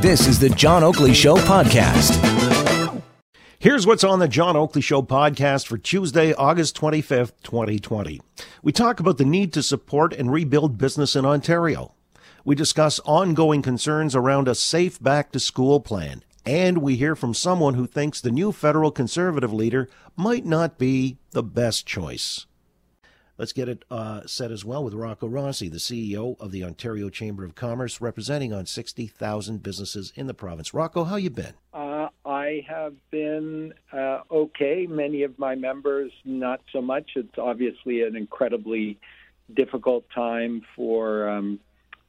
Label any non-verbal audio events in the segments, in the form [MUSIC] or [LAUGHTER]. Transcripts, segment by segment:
This is the John Oakley Show podcast. Here's what's on the John Oakley Show podcast for Tuesday, August 25th, 2020. We talk about the need to support and rebuild business in Ontario. We discuss ongoing concerns around a safe back to school plan. And we hear from someone who thinks the new federal conservative leader might not be the best choice. Let's get it uh, set as well with Rocco Rossi, the CEO of the Ontario Chamber of Commerce, representing on 60,000 businesses in the province. Rocco, how you been? Uh, I have been uh, okay. Many of my members, not so much. It's obviously an incredibly difficult time for um,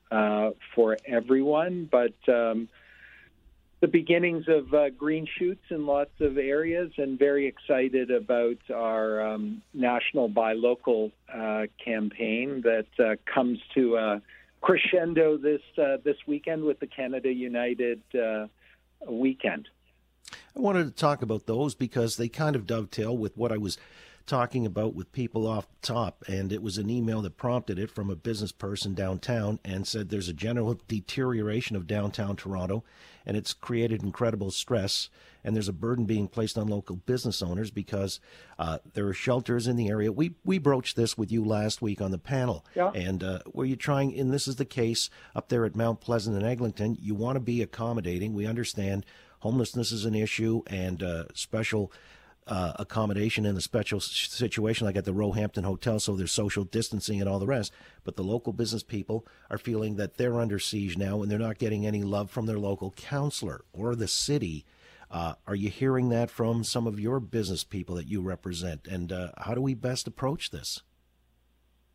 uh, for everyone, but um, the beginnings of uh, green shoots in lots of areas, and very excited about our um, national buy local uh, campaign that uh, comes to a crescendo this uh, this weekend with the Canada United uh, weekend. I wanted to talk about those because they kind of dovetail with what I was talking about with people off the top, and it was an email that prompted it from a business person downtown and said there's a general deterioration of downtown Toronto, and it's created incredible stress, and there's a burden being placed on local business owners because uh, there are shelters in the area. We we broached this with you last week on the panel, yeah. and uh, where you're trying, and this is the case up there at Mount Pleasant and Eglinton, you want to be accommodating. We understand homelessness is an issue and uh, special uh, accommodation in a special situation like at the Roehampton Hotel, so there's social distancing and all the rest. But the local business people are feeling that they're under siege now and they're not getting any love from their local councillor or the city. Uh, are you hearing that from some of your business people that you represent? And uh, how do we best approach this?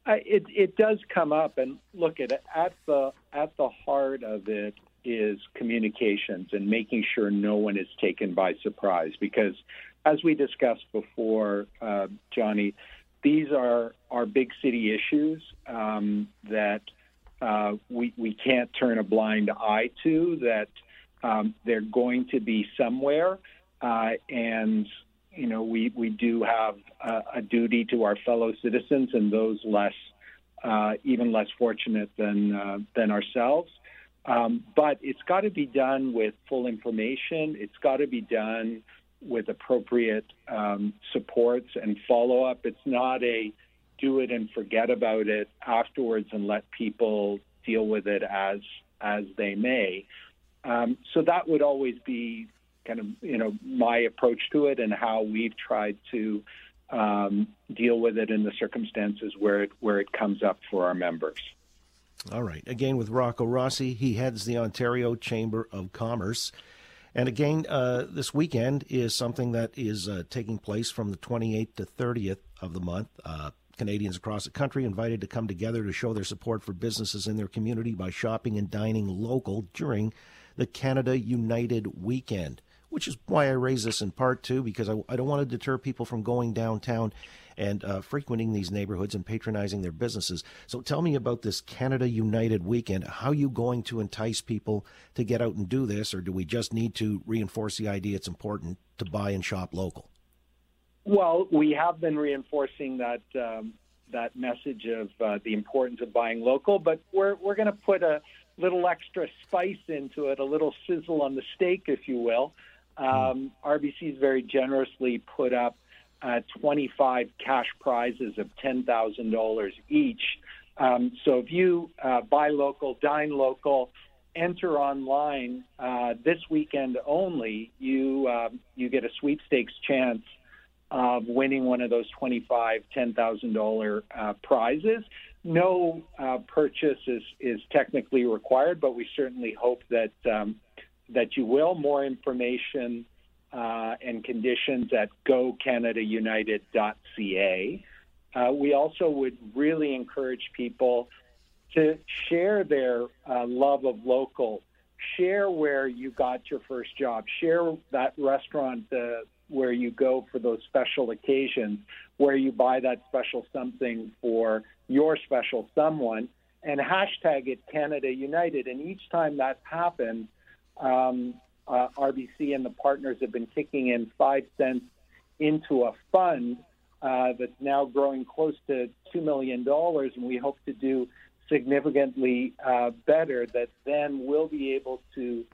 it it does come up, and look at it at the at the heart of it is communications and making sure no one is taken by surprise because as we discussed before, uh, Johnny, these are are big city issues um, that uh, we we can't turn a blind eye to. That um, they're going to be somewhere, uh, and you know we we do have a, a, duty to our fellow citizens and those less uh, even less fortunate than uh, than ourselves. Um, but it's got to be done with full information. It's got to be done with appropriate um, supports and follow up. It's not a do it and forget about it afterwards and let people deal with it as as they may. Um, so that would always be kind of you know my approach to it and how we've tried to um, deal with it in the circumstances where it where it comes up for our members. All right. Again, with Rocco Rossi, he heads the Ontario Chamber of Commerce. And again, uh, this weekend is something that is uh, taking place from the 28th to 30th of the month. Uh, Canadians across the country invited to come together to show their support for businesses in their community by shopping and dining local during the Canada United weekend, which is why I raise this in part too, because I, I don't want to deter people from going downtown and uh, frequenting these neighborhoods and patronizing their businesses. So tell me about this Canada United weekend. How are you going to entice people to get out and do this, or do we just need to reinforce the idea it's important to buy and shop local? Well, we have been reinforcing that um, that message of uh, the importance of buying local, but we're we're going to put a little extra spice into it, a little sizzle on the steak, if you will. Hmm. Um, RBC's very generously put up uh, 25 cash prizes of $10,000 each. Um, so if you uh, buy local, dine local, enter online uh, this weekend only, you uh, you get a sweepstakes chance of winning one of those 25 $10,000 uh, prizes. No uh, purchase is, is technically required, but we certainly hope that um, that you will. More information uh, and conditions at gocanadaunited.ca. Uh, we also would really encourage people to share their uh, love of local, share where you got your first job, share that restaurant uh, where you go for those special occasions, where you buy that special something for your special someone, and hashtag it Canada United. And each time that happens, um, uh, RBC and the partners have been kicking in five cents into a fund uh, that's now growing close to $2 million, and we hope to do significantly uh, better, that then we'll be able to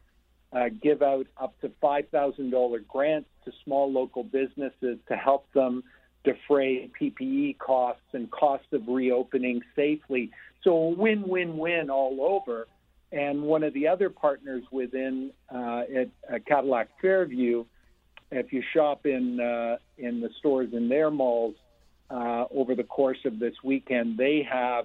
uh, give out up to $5,000 grants to small local businesses to help them defray PPE costs and cost of reopening safely. So a win-win-win all over. And one of the other partners within uh, at, Cadillac Fairview, if you shop in uh, in the stores in their malls uh, over the course of this weekend, they have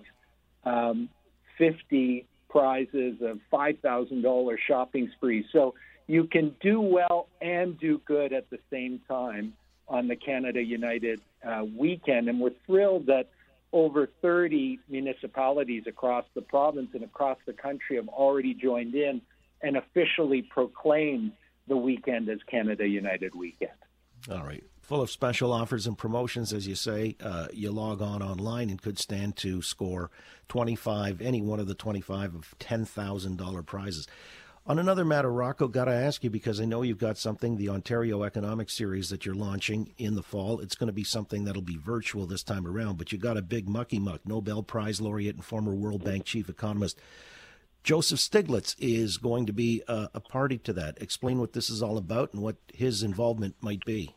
um, 50 prizes of $5,000 shopping sprees. So you can do well and do good at the same time on the Canada United uh, weekend. And we're thrilled that over 30 municipalities across the province and across the country have already joined in and officially proclaimed the weekend as Canada United Weekend. All right. Full of special offers and promotions, as you say. Uh, you log on online and could stand to score 25, any one of the 25 of $10,000 prizes. On another matter, Rocco, got to ask you because I know you've got something, the Ontario Economic Series that you're launching in the fall. It's going to be something that'll be virtual this time around, but you got a big mucky muck, Nobel Prize laureate and former World Bank chief economist. Joseph Stiglitz is going to be a, a party to that. Explain what this is all about and what his involvement might be.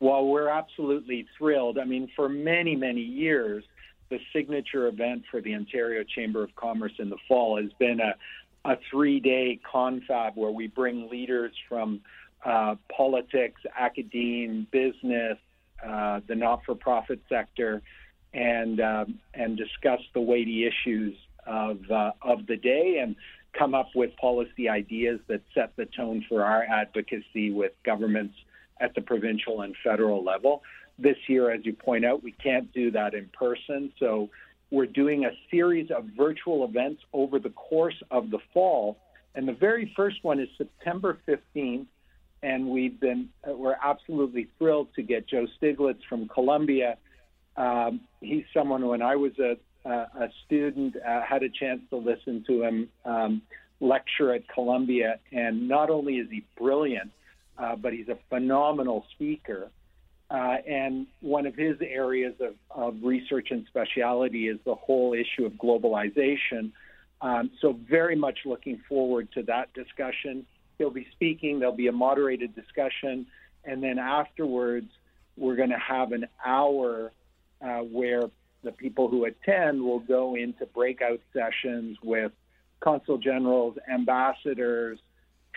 Well, we're absolutely thrilled. I mean, for many, many years, the signature event for the Ontario Chamber of Commerce in the fall has been a, a three day confab where we bring leaders from uh, politics, academia, business, uh, the not for profit sector, and, um, and discuss the weighty issues of, uh, of the day and come up with policy ideas that set the tone for our advocacy with governments at the provincial and federal level. This year, as you point out, we can't do that in person. So we're doing a series of virtual events over the course of the fall. And the very first one is September 15th. And we've been, we're absolutely thrilled to get Joe Stiglitz from Columbia. Um, he's someone when I was a, a student, uh, had a chance to listen to him um, lecture at Columbia. And not only is he brilliant, uh, but he's a phenomenal speaker. Uh, and one of his areas of, of, research and speciality is the whole issue of globalization. Um, so, very much looking forward to that discussion. He'll be speaking, there'll be a moderated discussion, and then afterwards, we're going to have an hour uh, where the people who attend will go into breakout sessions with consul generals, ambassadors,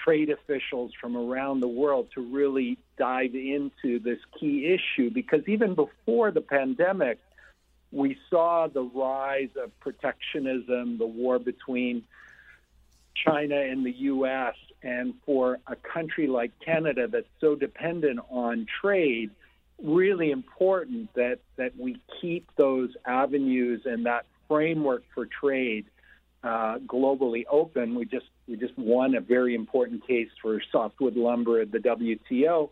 trade officials from around the world to really dive into this key issue because even before the pandemic, we saw the rise of protectionism, the war between China and the U.S. And for a country like Canada that's so dependent on trade, really important that, that we keep those avenues and that framework for trade uh, globally open. We just we just won a very important case for softwood lumber at the WTO,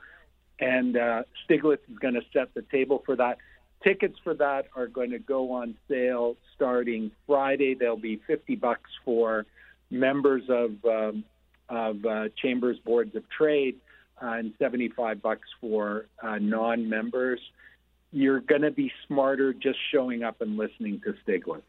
and uh, Stiglitz is going to set the table for that. Tickets for that are going to go on sale starting Friday. They'll be 50 bucks for members of um, of uh, chambers boards of trade, uh, and 75 bucks for uh, non-members. You're going to be smarter just showing up and listening to Stiglitz.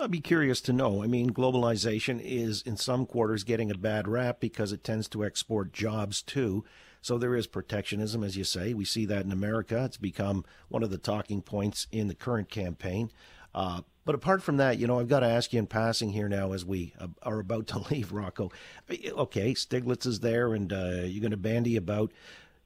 I'd be curious to know. I mean, globalization is in some quarters getting a bad rap because it tends to export jobs too. So there is protectionism, as you say. We see that in America. It's become one of the talking points in the current campaign. Uh, but apart from that, you know, I've got to ask you in passing here now as we uh, are about to [LAUGHS] leave, Rocco. Okay, Stiglitz is there, and uh, you're going to bandy about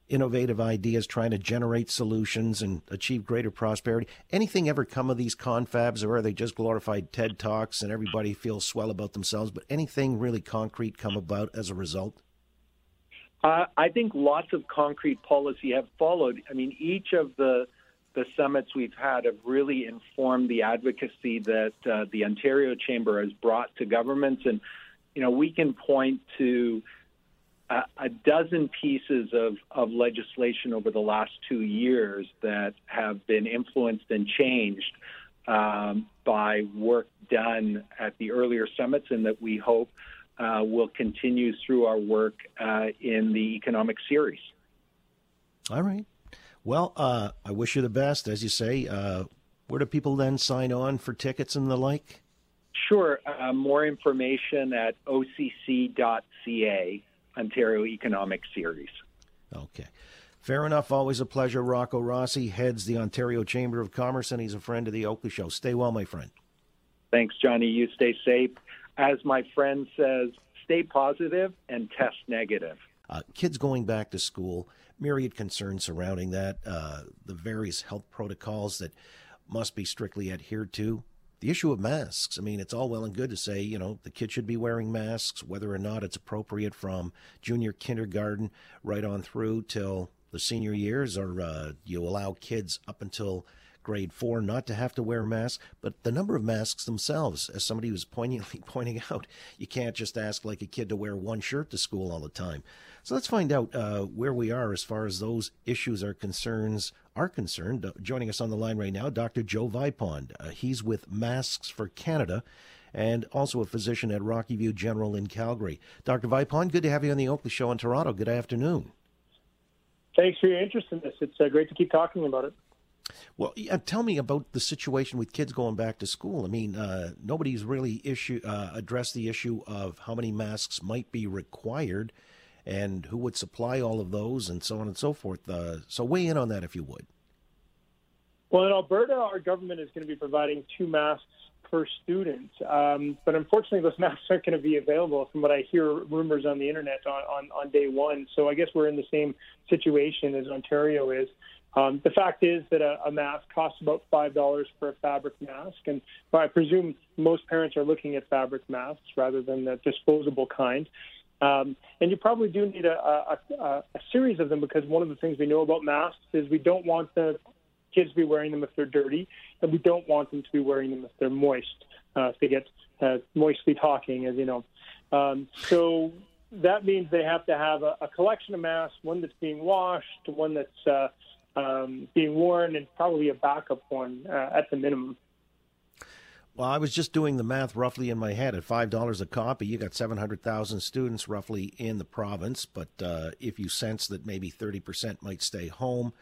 innovative ideas, trying to generate solutions and achieve greater prosperity. Anything ever come of these confabs, or are they just glorified TED Talks and everybody feels swell about themselves? But anything really concrete come about as a result? Uh, I think lots of concrete policy have followed. I mean, each of the the summits we've had have really informed the advocacy that uh, the Ontario Chamber has brought to governments, and you know, we can point to a, a dozen pieces of, of legislation over the last two years that have been influenced and changed um, by work done at the earlier summits, and that we hope uh, will continue through our work uh, in the economic series. All right. Well, uh, I wish you the best. As you say, uh, where do people then sign on for tickets and the like? Sure. Uh, more information at occ.ca, Ontario Economic Series. Okay. Fair enough. Always a pleasure. Rocco Rossi heads the Ontario Chamber of Commerce, and he's a friend of the Oakley Show. Stay well, my friend. Thanks, Johnny. You stay safe. As my friend says, stay positive and test negative. Uh, kids going back to school, myriad concerns surrounding that, uh, the various health protocols that must be strictly adhered to. The issue of masks. I mean, it's all well and good to say, you know, the kid should be wearing masks, whether or not it's appropriate from junior kindergarten right on through till the senior years, or uh, you allow kids up until grade four not to have to wear masks, but the number of masks themselves, as somebody was poignantly [LAUGHS] pointing out, you can't just ask like a kid to wear one shirt to school all the time. So let's find out uh, where we are as far as those issues are concerns are concerned. Uh, joining us on the line right now, Dr. Joe Vipond. Uh, he's with Masks for Canada and also a physician at Rocky View General in Calgary. Dr. Vipond, good to have you on the Oakley Show in Toronto. Good afternoon. Thanks for your interest in this. It's uh, great to keep talking about it. Well, yeah, tell me about the situation with kids going back to school. I mean, uh, nobody's really issue uh, addressed the issue of how many masks might be required, and who would supply all of those, and so on and so forth. Uh, so, weigh in on that if you would. Well, in Alberta, our government is going to be providing two masks per student, um, but unfortunately, those [LAUGHS] masks aren't going to be available. From what I hear, rumors on the internet on, on, on day one. So, I guess we're in the same situation as Ontario is. Um, the fact is that a, a, mask costs about five dollars for a fabric mask, and I presume most parents are looking at fabric masks rather than the disposable kind. Um, and you probably do need a, a, a, series of them because one of the things we know about masks is we don't want the kids to be wearing them if they're dirty, and we don't want them to be wearing them if they're moist, uh, if they get uh, moistly talking, as you know. Um, so that means they have to have a, collection of masks, one that's being washed, one that's uh, um, being worn and probably a backup one uh, at the minimum. Well, I was just doing the math roughly in my head. At five dollars a copy, you got seven hundred thousand students roughly in the province. But uh, if you sense that maybe thirty percent might stay home,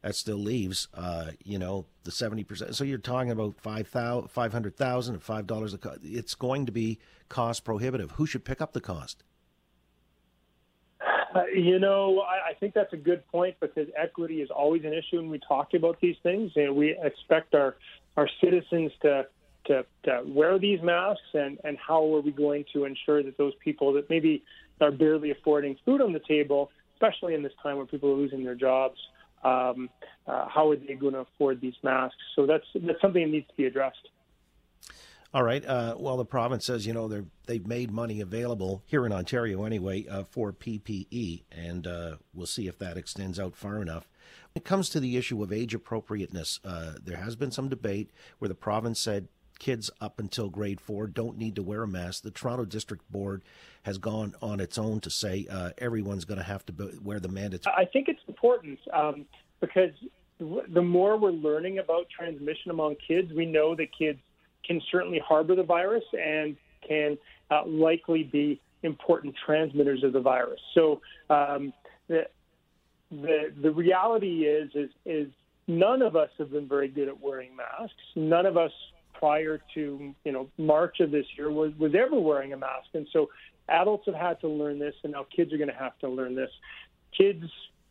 that still leaves, uh, you know, the seventy percent. So you're talking about five thousand, five hundred thousand at five dollars a copy. It's going to be cost prohibitive. Who should pick up the cost? Uh, you know, I, I think that's a good point because equity is always an issue when we talk about these things, and we expect our our citizens to to, to wear these masks, and and how are we going to ensure that those people that maybe are barely affording food on the table, especially in this time when people are losing their jobs, um, uh, how are they going to afford these masks? So that's that's something that needs to be addressed. All right. Uh, well, the province says, you know, they're, they've made money available here in Ontario anyway uh, for PPE, and uh, we'll see if that extends out far enough. When it comes to the issue of age appropriateness, uh, there has been some debate where the province said kids up until grade four don't need to wear a mask. The Toronto District Board has gone on its own to say uh, everyone's going to have to wear the mandatory. I think it's important um, because the more we're learning about transmission among kids, we know that kids can certainly harbor the virus and can uh, likely be important transmitters of the virus. So um, the, the the reality is is is none of us have been very good at wearing masks. None of us prior to you know March of this year was was ever wearing a mask, and so adults have had to learn this, and now kids are going to have to learn this. Kids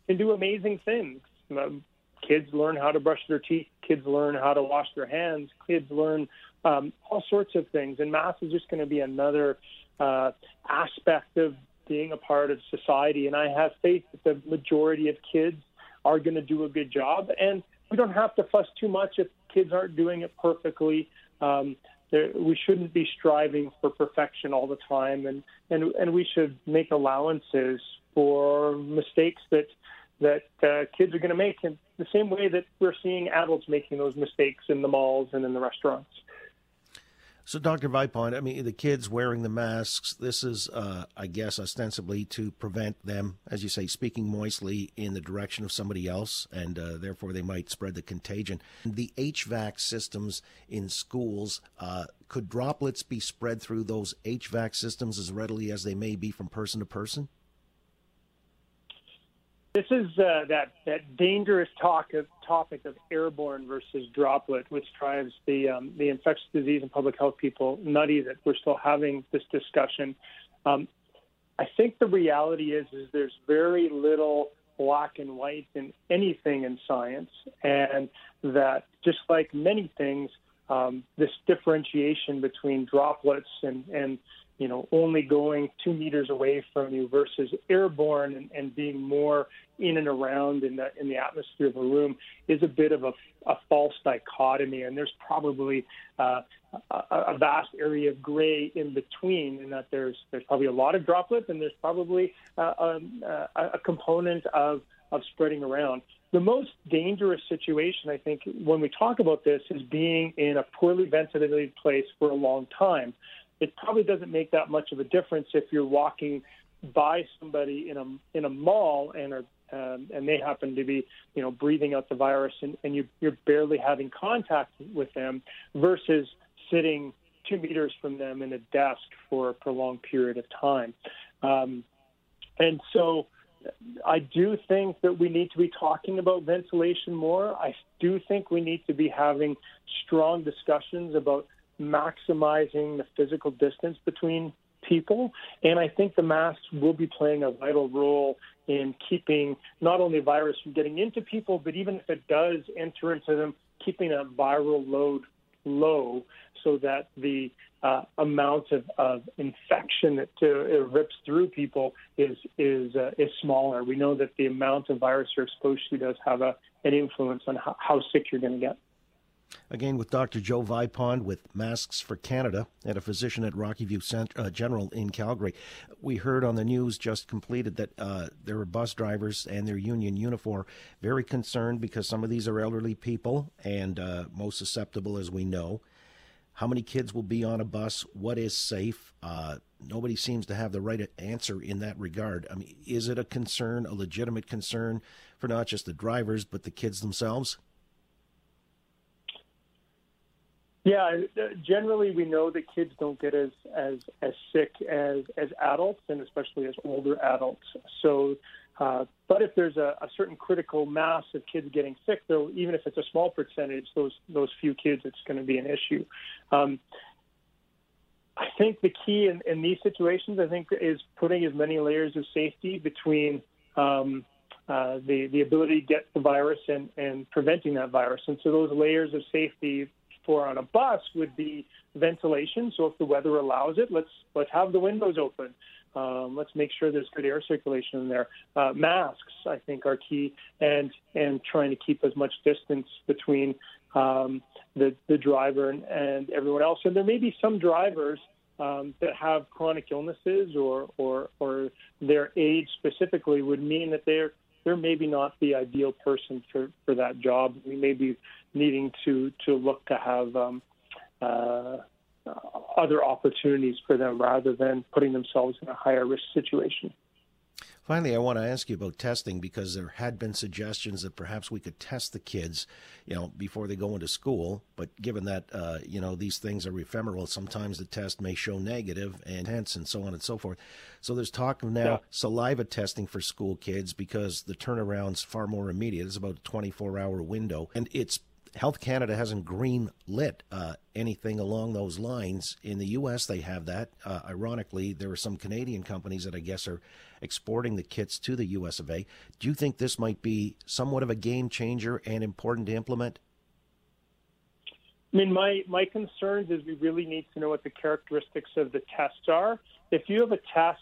can do amazing things. Um, kids learn how to brush their teeth. Kids learn how to wash their hands. Kids learn um, all sorts of things. And math is just going to be another uh, aspect of being a part of society. And I have faith that the majority of kids are going to do a good job. And we don't have to fuss too much if kids aren't doing it perfectly. Um, we shouldn't be striving for perfection all the time, and, and and we should make allowances for mistakes that that uh, kids are going to make in the same way that we're seeing adults making those mistakes in the malls and in the restaurants. So, Dr. Vipond, I mean, the kids wearing the masks, this is, uh, I guess, ostensibly to prevent them, as you say, speaking moistly in the direction of somebody else, and uh, therefore they might spread the contagion. The HVAC systems in schools, uh, could droplets be spread through those HVAC systems as readily as they may be from person to person? This is uh, that that dangerous talk of topic of airborne versus droplet, which drives the um, the infectious disease and public health people nutty that we're still having this discussion. Um, I think the reality is is there's very little black and white in anything in science, and that just like many things, um, this differentiation between droplets and and you know, only going two meters away from you versus airborne and, and being more in and around in the in the atmosphere of a room is a bit of a, a false dichotomy, and there's probably uh, a, a vast area of gray in between, in that there's there's probably a lot of droplets, and there's probably uh, um, uh, a component of of spreading around. The most dangerous situation, I think, when we talk about this, is being in a poorly ventilated place for a long time it probably doesn't make that much of a difference if you're walking by somebody in a in a mall and are um, and they happen to be you know breathing out the virus and, and you, you're barely having contact with them versus sitting two meters from them in a desk for a prolonged period of time. Um, and so I do think that we need to be talking about ventilation more. I do think we need to be having strong discussions about maximizing the physical distance between people. And I think the masks will be playing a vital role in keeping not only virus from getting into people, but even if it does enter into them, keeping a viral load low so that the uh, amount of, of infection that uh, rips through people is is uh, is smaller. We know that the amount of virus you're exposed to does have a, an influence on how, how sick you're going to get. Again, with Dr. Joe Vipond with Masks for Canada and a physician at Rocky View Cent- uh, General in Calgary. We heard on the news just completed that uh, there are bus drivers and their union uniform very concerned because some of these are elderly people and uh, most susceptible, as we know. How many kids will be on a bus? What is safe? Uh, nobody seems to have the right answer in that regard. I mean, is it a concern, a legitimate concern for not just the drivers, but the kids themselves? Yeah, generally we know that kids don't get as as as sick as as adults, and especially as older adults. So, uh, but if there's a, a certain critical mass of kids getting sick, though, even if it's a small percentage, those those few kids, it's going to be an issue. Um, I think the key in, in these situations, I think, is putting as many layers of safety between um, uh, the the ability to get the virus and and preventing that virus. And so those layers of safety for on a bus would be ventilation. So if the weather allows it, let's let's have the windows open. Um, let's make sure there's good air circulation in there. Uh, masks, I think, are key, and and trying to keep as much distance between um, the the driver and, and everyone else. And there may be some drivers um, that have chronic illnesses or or or their age specifically would mean that they're they're maybe not the ideal person for, for that job. We may be needing to to look to have um, uh, other opportunities for them rather than putting themselves in a higher risk situation. Finally, I want to ask you about testing because there had been suggestions that perhaps we could test the kids, you know, before they go into school. But given that, uh, you know, these things are ephemeral, sometimes the test may show negative and hence and so on and so forth. So there's talk of now yeah. saliva testing for school kids because the turnaround's far more immediate. It's about a 24 hour window and it's Health Canada hasn't green lit uh, anything along those lines. In the U.S., they have that. Uh, ironically, there are some Canadian companies that I guess are exporting the kits to the U.S. of A. Do you think this might be somewhat of a game changer and important to implement? I mean, my, my concerns is we really need to know what the characteristics of the tests are. If you have a test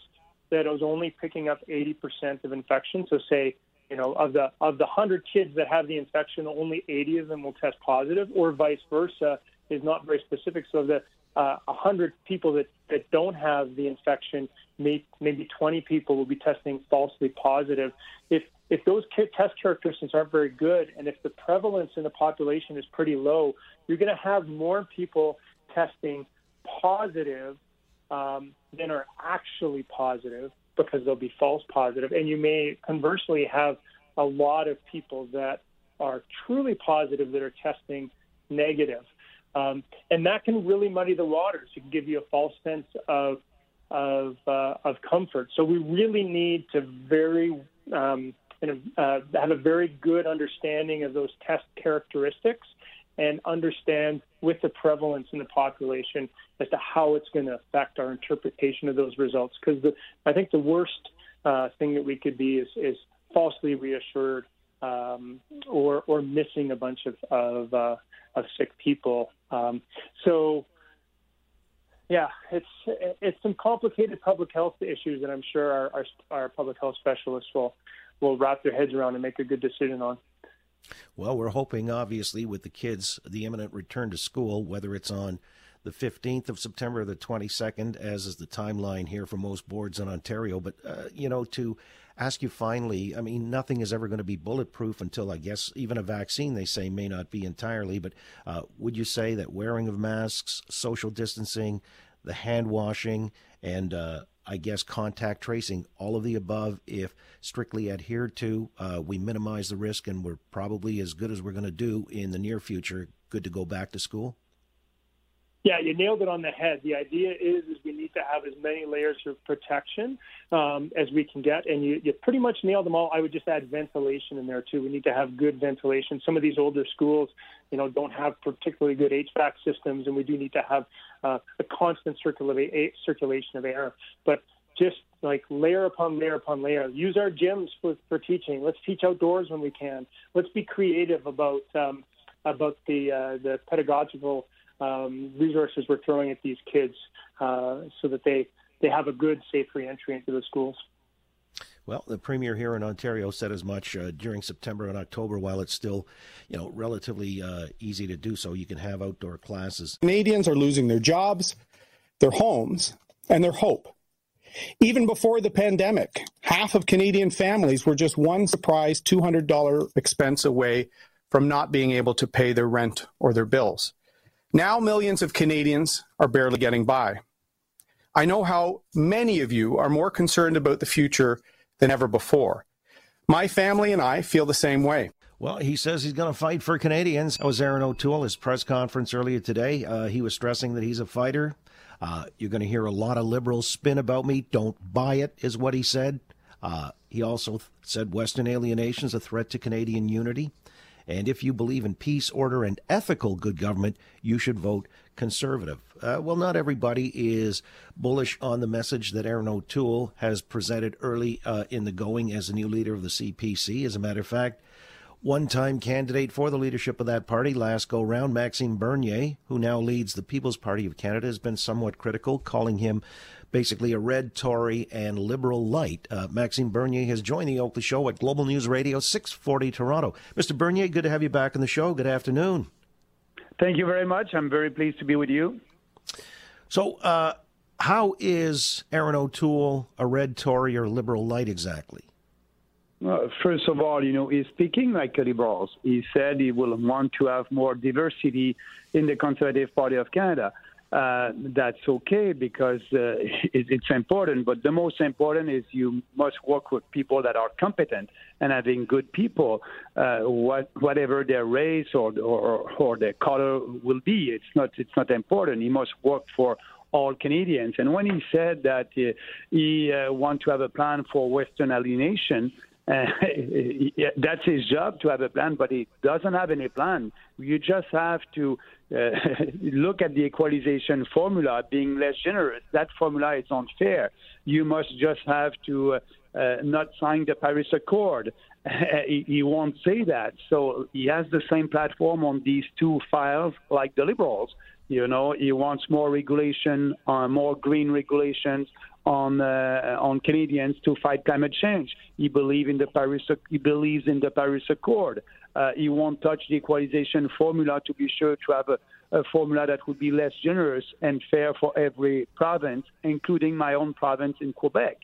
that is only picking up 80% of infection, so say you know, of the of the hundred kids that have the infection, only 80 of them will test positive, or vice versa, is not very specific. So the uh, 100 people that, that don't have the infection, may, maybe 20 people will be testing falsely positive. If if those test characteristics aren't very good, and if the prevalence in the population is pretty low, you're going to have more people testing positive um, than are actually positive because they'll be false positive. And you may conversely have a lot of people that are truly positive that are testing negative. Um, and that can really muddy the waters. It can give you a false sense of of, uh, of comfort. So we really need to very um, uh, have a very good understanding of those test characteristics and understand with the prevalence in the population as to how it's going to affect our interpretation of those results. Because I think the worst uh, thing that we could be is, is falsely reassured um, or or missing a bunch of of, uh, of sick people. Um, so. Yeah, it's it's some complicated public health issues that I'm sure our, our, our public health specialists will will wrap their heads around and make a good decision on. Well, we're hoping, obviously, with the kids, the imminent return to school, whether it's on the 15th of September or the 22nd, as is the timeline here for most boards in Ontario. But, uh, you know, to ask you finally, I mean, nothing is ever going to be bulletproof until, I guess, even a vaccine, they say, may not be entirely. But uh, would you say that wearing of masks, social distancing, the hand washing, and uh, I guess contact tracing, all of the above, if strictly adhered to, uh, we minimize the risk and we're probably as good as we're going to do in the near future, good to go back to school? Yeah, you nailed it on the head. The idea is is we need to have as many layers of protection um, as we can get, and you, you pretty much nailed them all. I would just add ventilation in there too. We need to have good ventilation. Some of these older schools, you know, don't have particularly good HVAC systems, and we do need to have uh, a constant circula- circulation of air. But just like layer upon layer upon layer. Use our gyms for, for teaching. Let's teach outdoors when we can. Let's be creative about um, about the uh, the pedagogical um, resources we're throwing at these kids uh, so that they, they have a good, safe reentry into the schools. Well, the premier here in Ontario said as much uh, during September and October. While it's still, you know, relatively uh, easy to do so, you can have outdoor classes. Canadians are losing their jobs, their homes, and their hope. Even before the pandemic, half of Canadian families were just one surprise $200 expense away from not being able to pay their rent or their bills. Now, millions of Canadians are barely getting by. I know how many of you are more concerned about the future than ever before. My family and I feel the same way. Well, he says he's going to fight for Canadians. That was Erin O'Toole, his press conference earlier today. Uh, he was stressing that he's a fighter. Uh, you're going to hear a lot of liberals spin about me. Don't buy it, is what he said. Uh, he also said Western alienation is a threat to Canadian unity. And if you believe in peace, order, and ethical good government, you should vote conservative. Uh, well, not everybody is bullish on the message that Erin O'Toole has presented early uh, in the going as the new leader of the CPC. As a matter of fact, one time candidate for the leadership of that party last go round, Maxime Bernier, who now leads the People's Party of Canada, has been somewhat critical, calling him basically a red Tory and liberal light. Uh, Maxime Bernier has joined the Oakley Show at Global News Radio 640 Toronto. Mr. Bernier, good to have you back on the show. Good afternoon. Thank you very much. I'm very pleased to be with you. So, uh, how is Erin O'Toole a red Tory or liberal light exactly? Well, first of all, you know, he's speaking like a liberal. He said he will want to have more diversity in the Conservative Party of Canada uh, that's okay because uh, [LAUGHS] it, it's important. But the most important is you must work with people that are competent and having good people, uh, what, whatever their race or, or or their color will be. It's not it's not important. He must work for all Canadians. And when he said that uh, he uh, want to have a plan for Western alienation, [LAUGHS] uh, that's his job to have a plan, but he doesn't have any plan. You just have to uh, [LAUGHS] look at the equalization formula being less generous. That formula is unfair. You must just have to uh, uh, not sign the Paris Accord. [LAUGHS] he, he won't say that. So he has the same platform on these two files like the Liberals. You know, he wants more regulation, uh, more green regulations on uh, on Canadians to fight climate change. He believes in the Paris he believes in the Paris Accord. Uh, he won't touch the equalization formula to be sure to have a, a formula that would be less generous and fair for every province, including my own province in Quebec.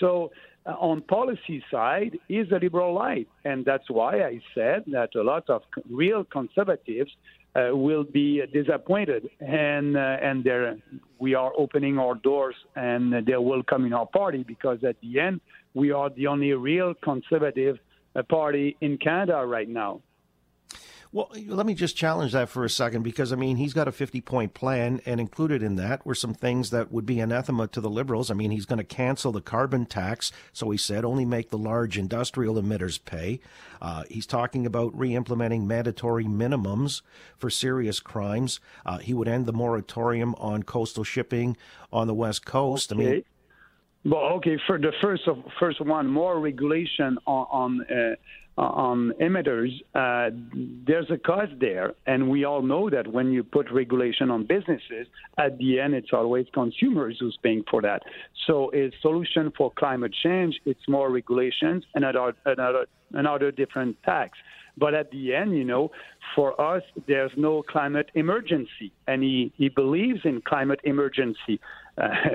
So. Uh, on policy side is a liberal light, and that's why I said that a lot of real conservatives uh, will be disappointed, and uh, and we are opening our doors, and they will come in our party because at the end we are the only real conservative uh, party in Canada right now. Well, let me just challenge that for a second because, I mean, he's got a 50 point plan, and included in that were some things that would be anathema to the Liberals. I mean, he's going to cancel the carbon tax, so he said only make the large industrial emitters pay. Uh, he's talking about re implementing mandatory minimums for serious crimes. Uh, he would end the moratorium on coastal shipping on the West Coast. Okay. I mean, well, okay. For the first of, first one, more regulation on on, uh, on emitters. Uh, there's a cost there, and we all know that when you put regulation on businesses, at the end it's always consumers who's paying for that. So, a solution for climate change, it's more regulations and another another another different tax. But at the end, you know, for us, there's no climate emergency, and he, he believes in climate emergency. Uh, [LAUGHS]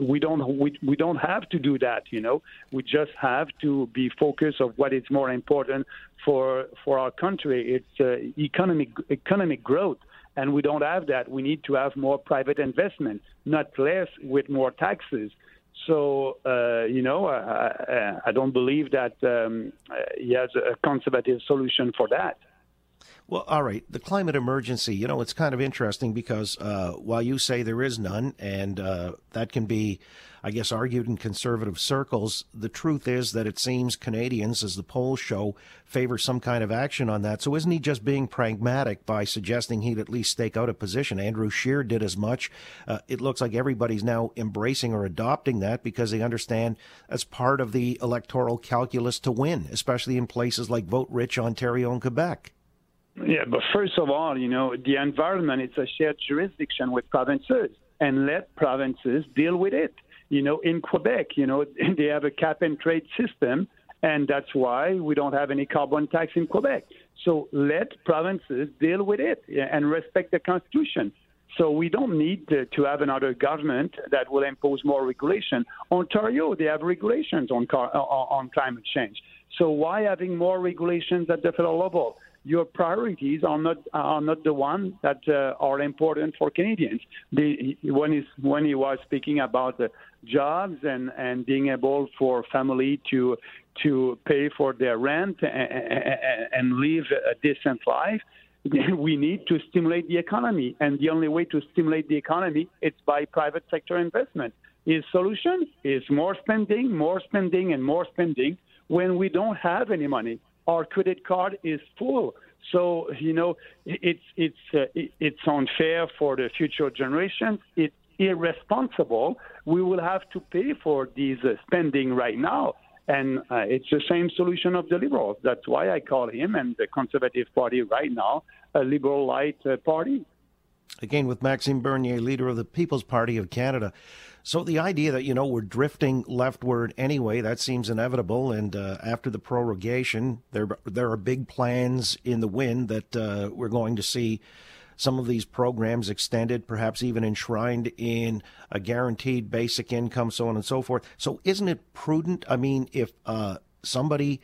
we don't we, we don't have to do that, you know. We just have to be focused of what is more important for for our country. It's uh, economic economic growth, and we don't have that. We need to have more private investment, not less with more taxes. So, uh, you know, I, I, I, don't believe that um, he has a conservative solution for that. Well, all right. The climate emergency, you know, it's kind of interesting because uh, while you say there is none, and uh, that can be, I guess, argued in conservative circles, the truth is that it seems Canadians, as the polls show, favor some kind of action on that. So isn't he just being pragmatic by suggesting he'd at least stake out a position? Andrew Scheer did as much. Uh, it looks like everybody's now embracing or adopting that because they understand that's part of the electoral calculus to win, especially in places like vote rich Ontario and Quebec. Yeah, but first of all, you know, the environment is a shared jurisdiction with provinces, and let provinces deal with it. You know, in Quebec, you know, [LAUGHS] they have a cap and trade system, and that's why we don't have any carbon tax in Quebec. So let provinces deal with it and respect the Constitution. So we don't need to, to, have another government that will impose more regulation. Ontario, they have regulations on, car, on climate change. So why having more regulations at the federal level? Your priorities are not are not the ones that uh, are important for Canadians. The, when, he's, when he was speaking about the jobs and, and being able for family to to pay for their rent and, and live a decent life, [LAUGHS] we need to stimulate the economy, and the only way to stimulate the economy is by private sector investment. His solution is more spending, more spending, and more spending when we don't have any money our credit card is full. So you know, it's it's uh, it's unfair for the future generations. It's irresponsible. We will have to pay for these uh, spending right now, and uh, it's the same solution of the liberals. That's why I call him and the Conservative Party right now a liberal light uh, party. Again, with Maxime Bernier, leader of the People's Party of Canada. So the idea that you know we're drifting leftward anyway, that seems inevitable. And uh, after the prorogation, there there are big plans in the wind that uh, we're going to see some of these programs extended, perhaps even enshrined in a guaranteed basic income, so on and so forth. So isn't it prudent? I mean, if uh, somebody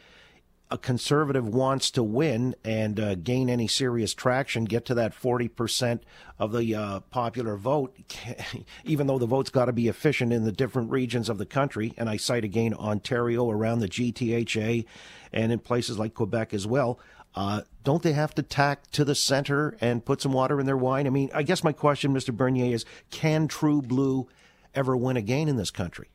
a conservative wants to win and uh, gain any serious traction, get to that 40% of the uh, popular vote, [LAUGHS] even though the vote's got to be efficient in the different regions of the country, and I cite again Ontario around the GTHA and in places like Quebec as well, uh, don't they have to tack to the center and put some water in their wine? I mean, I guess my question, Mr. Bernier, is can True Blue ever win again in this country?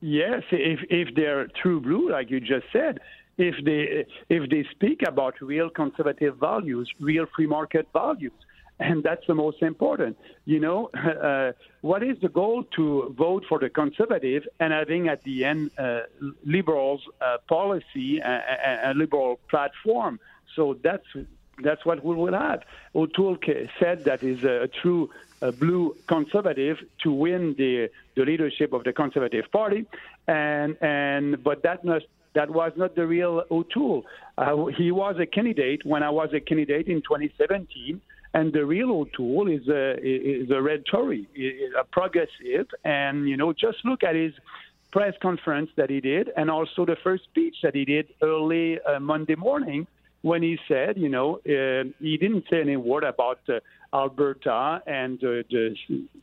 Yes, if if they're true blue, like you just said, if they if they speak about real conservative values, real free market values, and that's the most important. You know, [LAUGHS] uh, what is the goal to vote for the conservative and having at the end uh, liberals' uh, policy and a liberal platform? So that's that's what we will have. O'Toole said that is a true a blue conservative to win the, the leadership of the Conservative Party, and and but that must that was not the real O'Toole. Uh, he was a candidate when I was a candidate in 2017, and the real O'Toole is a is a red Tory, a progressive, and you know just look at his press conference that he did, and also the first speech that he did early uh, Monday morning when he said, you know, uh, he didn't say any word about uh, Alberta and uh, the,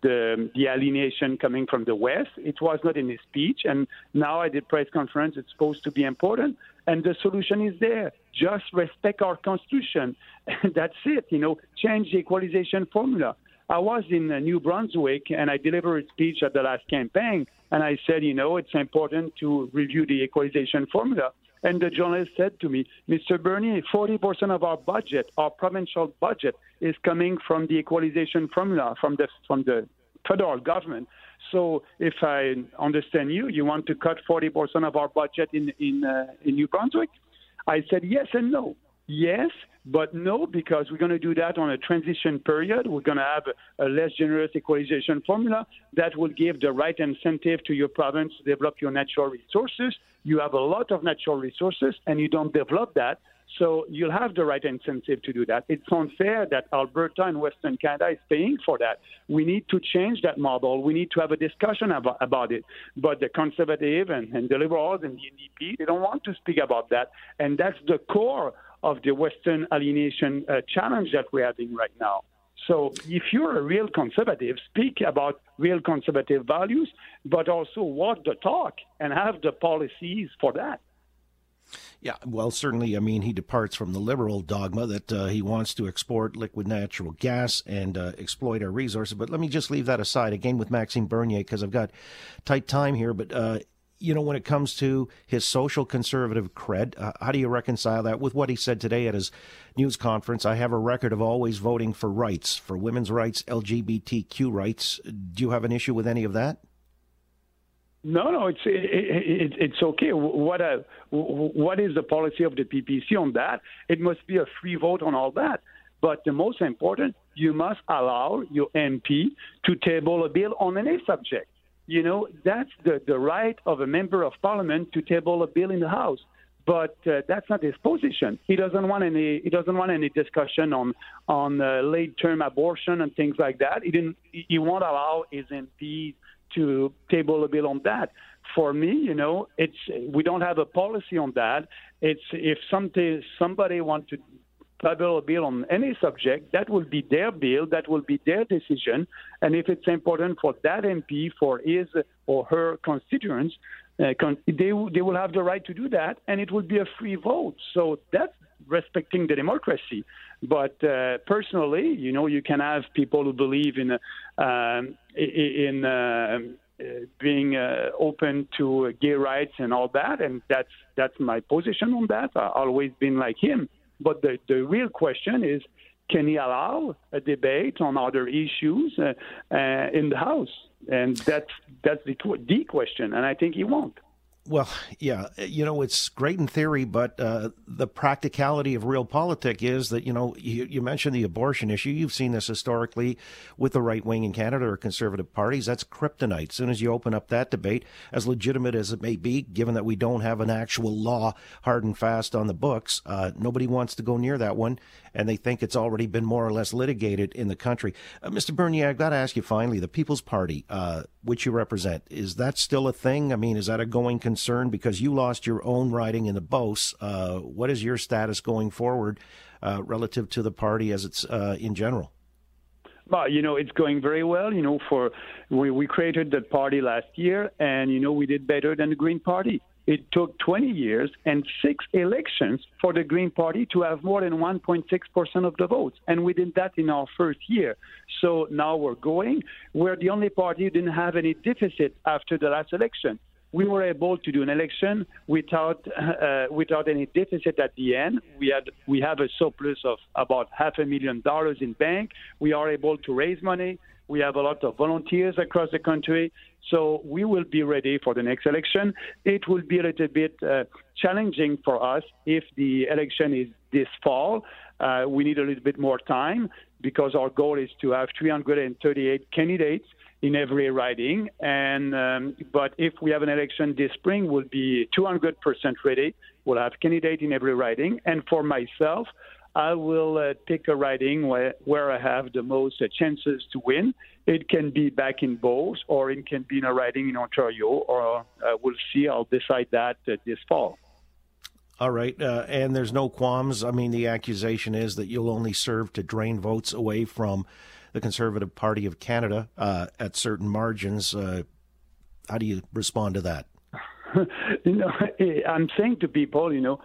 the, the alienation coming from the West. It was not in his speech, and now at the press conference, it's supposed to be important. And the solution is there. Just respect our Constitution. [LAUGHS] That's it. You know, change the equalization formula. I was in uh, New Brunswick and I delivered a speech at the last campaign, and I said, you know, it's important to review the equalization formula. And the journalist said to me, Mr. Bernier, 40% of our budget, our provincial budget, is coming from the equalization formula from the from the federal government. So, if I understand you, you want to cut 40% of our budget in in uh, in New Brunswick. I said yes and no. Yes, but no, because we're going to do that on a transition period. We're going to have a, less generous equalization formula that will give the right incentive to your province to develop your natural resources. You have a lot of natural resources and you don't develop that. So you'll have the right incentive to do that. It's unfair that Alberta and Western Canada is paying for that. We need to change that model. We need to have a discussion about, about it. But the Conservative and, and the Liberals and the NDP, they don't want to speak about that. And that's the core of the Western alienation uh, challenge that we're having right now. So if you're a real conservative, speak about real conservative values, but also walk the talk and have the policies for that. Yeah, well, certainly. I mean, he departs from the liberal dogma that uh, he wants to export liquid natural gas and uh, exploit our resources. But let me just leave that aside again with Maxime Bernier because I've got tight time here. But uh, you know, when it comes to his social conservative cred, uh, how do you reconcile that with what he said today at his news conference? I have a record of always voting for rights, for women's rights, LGBTQ rights. Do you have an issue with any of that? No, no, it's it, it, it's okay. What uh, what is the policy of the PPC on that? It must be a free vote on all that. But the most important, you must allow your MP to table a bill on any subject. You know, that's the, the right of a member of parliament to table a bill in the House. But uh, that's not his position. He doesn't want any. He doesn't want any discussion on on uh, late term abortion and things like that. He didn't. He won't allow his MP to table a bill on that. For me, you know, it's we don't have a policy on that. It's if something somebody want to a bill on any subject, that will be their bill, that will be their decision. And if it's important for that MP, for his or her constituents, uh, con- they, they will have the right to do that, and it will be a free vote. So that's respecting the democracy. But uh, personally, you know, you can have people who believe in uh, in uh, being uh, open to gay rights and all that, and that's that's my position on that. I've always been like him. But the, the real question is can he allow a debate on other issues uh, uh, in the House? And that's, that's the, the question, and I think he won't. Well, yeah, you know, it's great in theory, but uh, the practicality of real politics is that, you know, you, you, mentioned the abortion issue. You've seen this historically with the right wing in Canada or conservative parties. That's kryptonite. As soon as you open up that debate, as legitimate as it may be, given that we don't have an actual law hard and fast on the books, uh, nobody wants to go near that one and they think it's already been more or less litigated in the country. Uh, Mr. Bernier, I've got to ask you finally the People's Party, uh, which you represent, is that still a thing? I mean, is that a going concern? Because you lost your own riding in the Beauce. Uh, what is your status going forward uh, relative to the party as it's uh, in general? Well, you know, it's going very well. You know, for we, we created that party last year, and you know, we did better than the Green Party. It took 20 years and six elections for the Green Party to have more than 1.6% of the votes. And we did that in our first year. So now we're going. We're the only party who didn't have any deficit after the last election. We were able to do an election without [LAUGHS] uh, without any deficit at the end. We had we have a surplus of about half a million dollars in bank. We are able to raise money. We have a lot of volunteers across the country. So we will be ready for the next election. It will be a little bit uh, challenging for us if the election is this fall. Uh, we need a little bit more time because our goal is to have 338 candidates in every riding. And um, but if we have an election this spring, we'll be 200% ready. We'll have candidate in every riding. And for myself, I will uh, pick a riding where, where I have the most uh, chances to win. It can be back in Beauce, or it can be in a riding in Ontario, or uh, we'll see. I'll decide that uh, this fall. All right, uh, and there's no qualms. I mean, the accusation is that you'll only serve to drain votes away from the Conservative Party of Canada uh, at certain margins. how do you respond to that? [LAUGHS] you know, [LAUGHS] I'm saying to people, you know,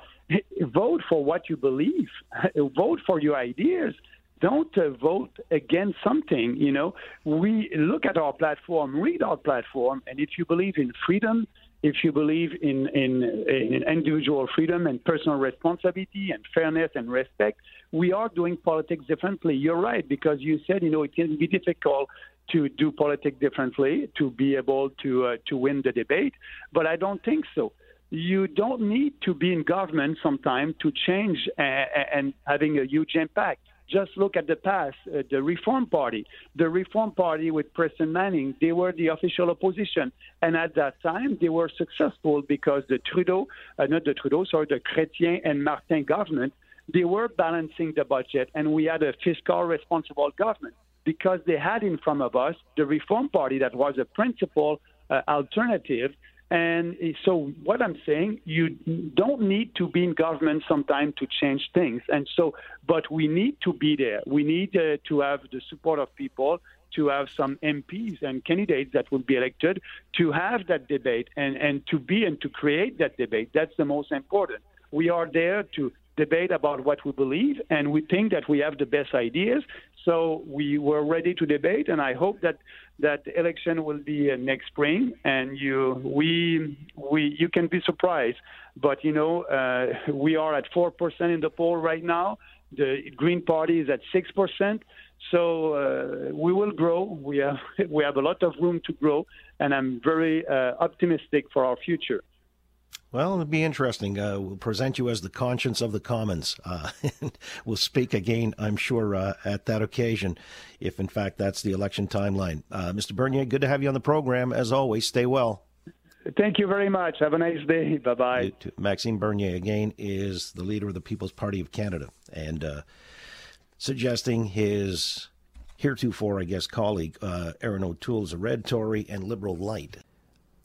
vote for what you believe, [LAUGHS] vote for your ideas. Don't uh, vote against something. You know, we look at our platform, read our platform, and if you believe in freedom, if you believe in, in, in, individual freedom and personal responsibility and fairness and respect, we are doing politics differently. You're right, because you said, you know, it can be difficult to do politics differently, to be able to, uh, to win the debate, but I don't think so. You don't need to be in government sometime to change uh, and having a huge impact just look at the past, uh, the Reform Party. The Reform Party with Preston Manning, they were the official opposition. And at that time, they were successful because the Trudeau, uh, not the Trudeau, sorry, the Chrétien and Martin government, they were balancing the budget and we had a fiscal responsible government because they had in front of us the Reform Party that was a principal uh, alternative and so, what I'm saying, you don't need to be in government sometime to change things. And so, but we need to be there. We need uh, to have the support of people, to have some MPs and candidates that will be elected, to have that debate and, and to be and to create that debate. That's the most important. We are there to debate about what we believe, and we think that we have the best ideas. So we were ready to debate, and I hope that that election will be uh, next spring, and you we we you can be surprised. But you know uh, we are at four percent in the poll right now. The Green Party is at six percent. So uh, we will grow. We have [LAUGHS] we have a lot of room to grow, and I'm very uh, optimistic for our future. Well, it'll be interesting. Uh, we'll present you as the conscience of the commons. Uh, [LAUGHS] we'll speak again, I'm sure, uh, at that occasion, if in fact that's the election timeline. Uh, Mr. Bernier, good to have you on the program. As always, stay well. Thank you very much. Have a nice day. Bye bye. Maxime Bernier, again, is the leader of the People's Party of Canada and uh, suggesting his heretofore, I guess, colleague, uh, Erin O'Toole, is a red Tory and liberal light.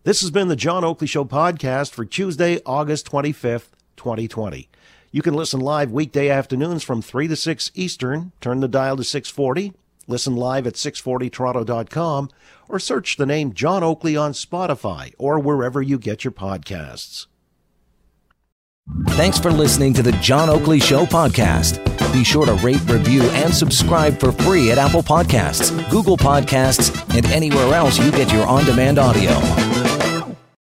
This has been the John Oakley Show podcast for Tuesday, August 25th, 2020. You can listen live weekday afternoons from 3 to 6 Eastern. Turn the dial to 640. Listen live at 640toronto.com or search the name John Oakley on Spotify or wherever you get your podcasts. Thanks for listening to the John Oakley Show podcast. Be sure to rate, review, and subscribe for free at Apple Podcasts, Google Podcasts, and anywhere else you get your on demand audio.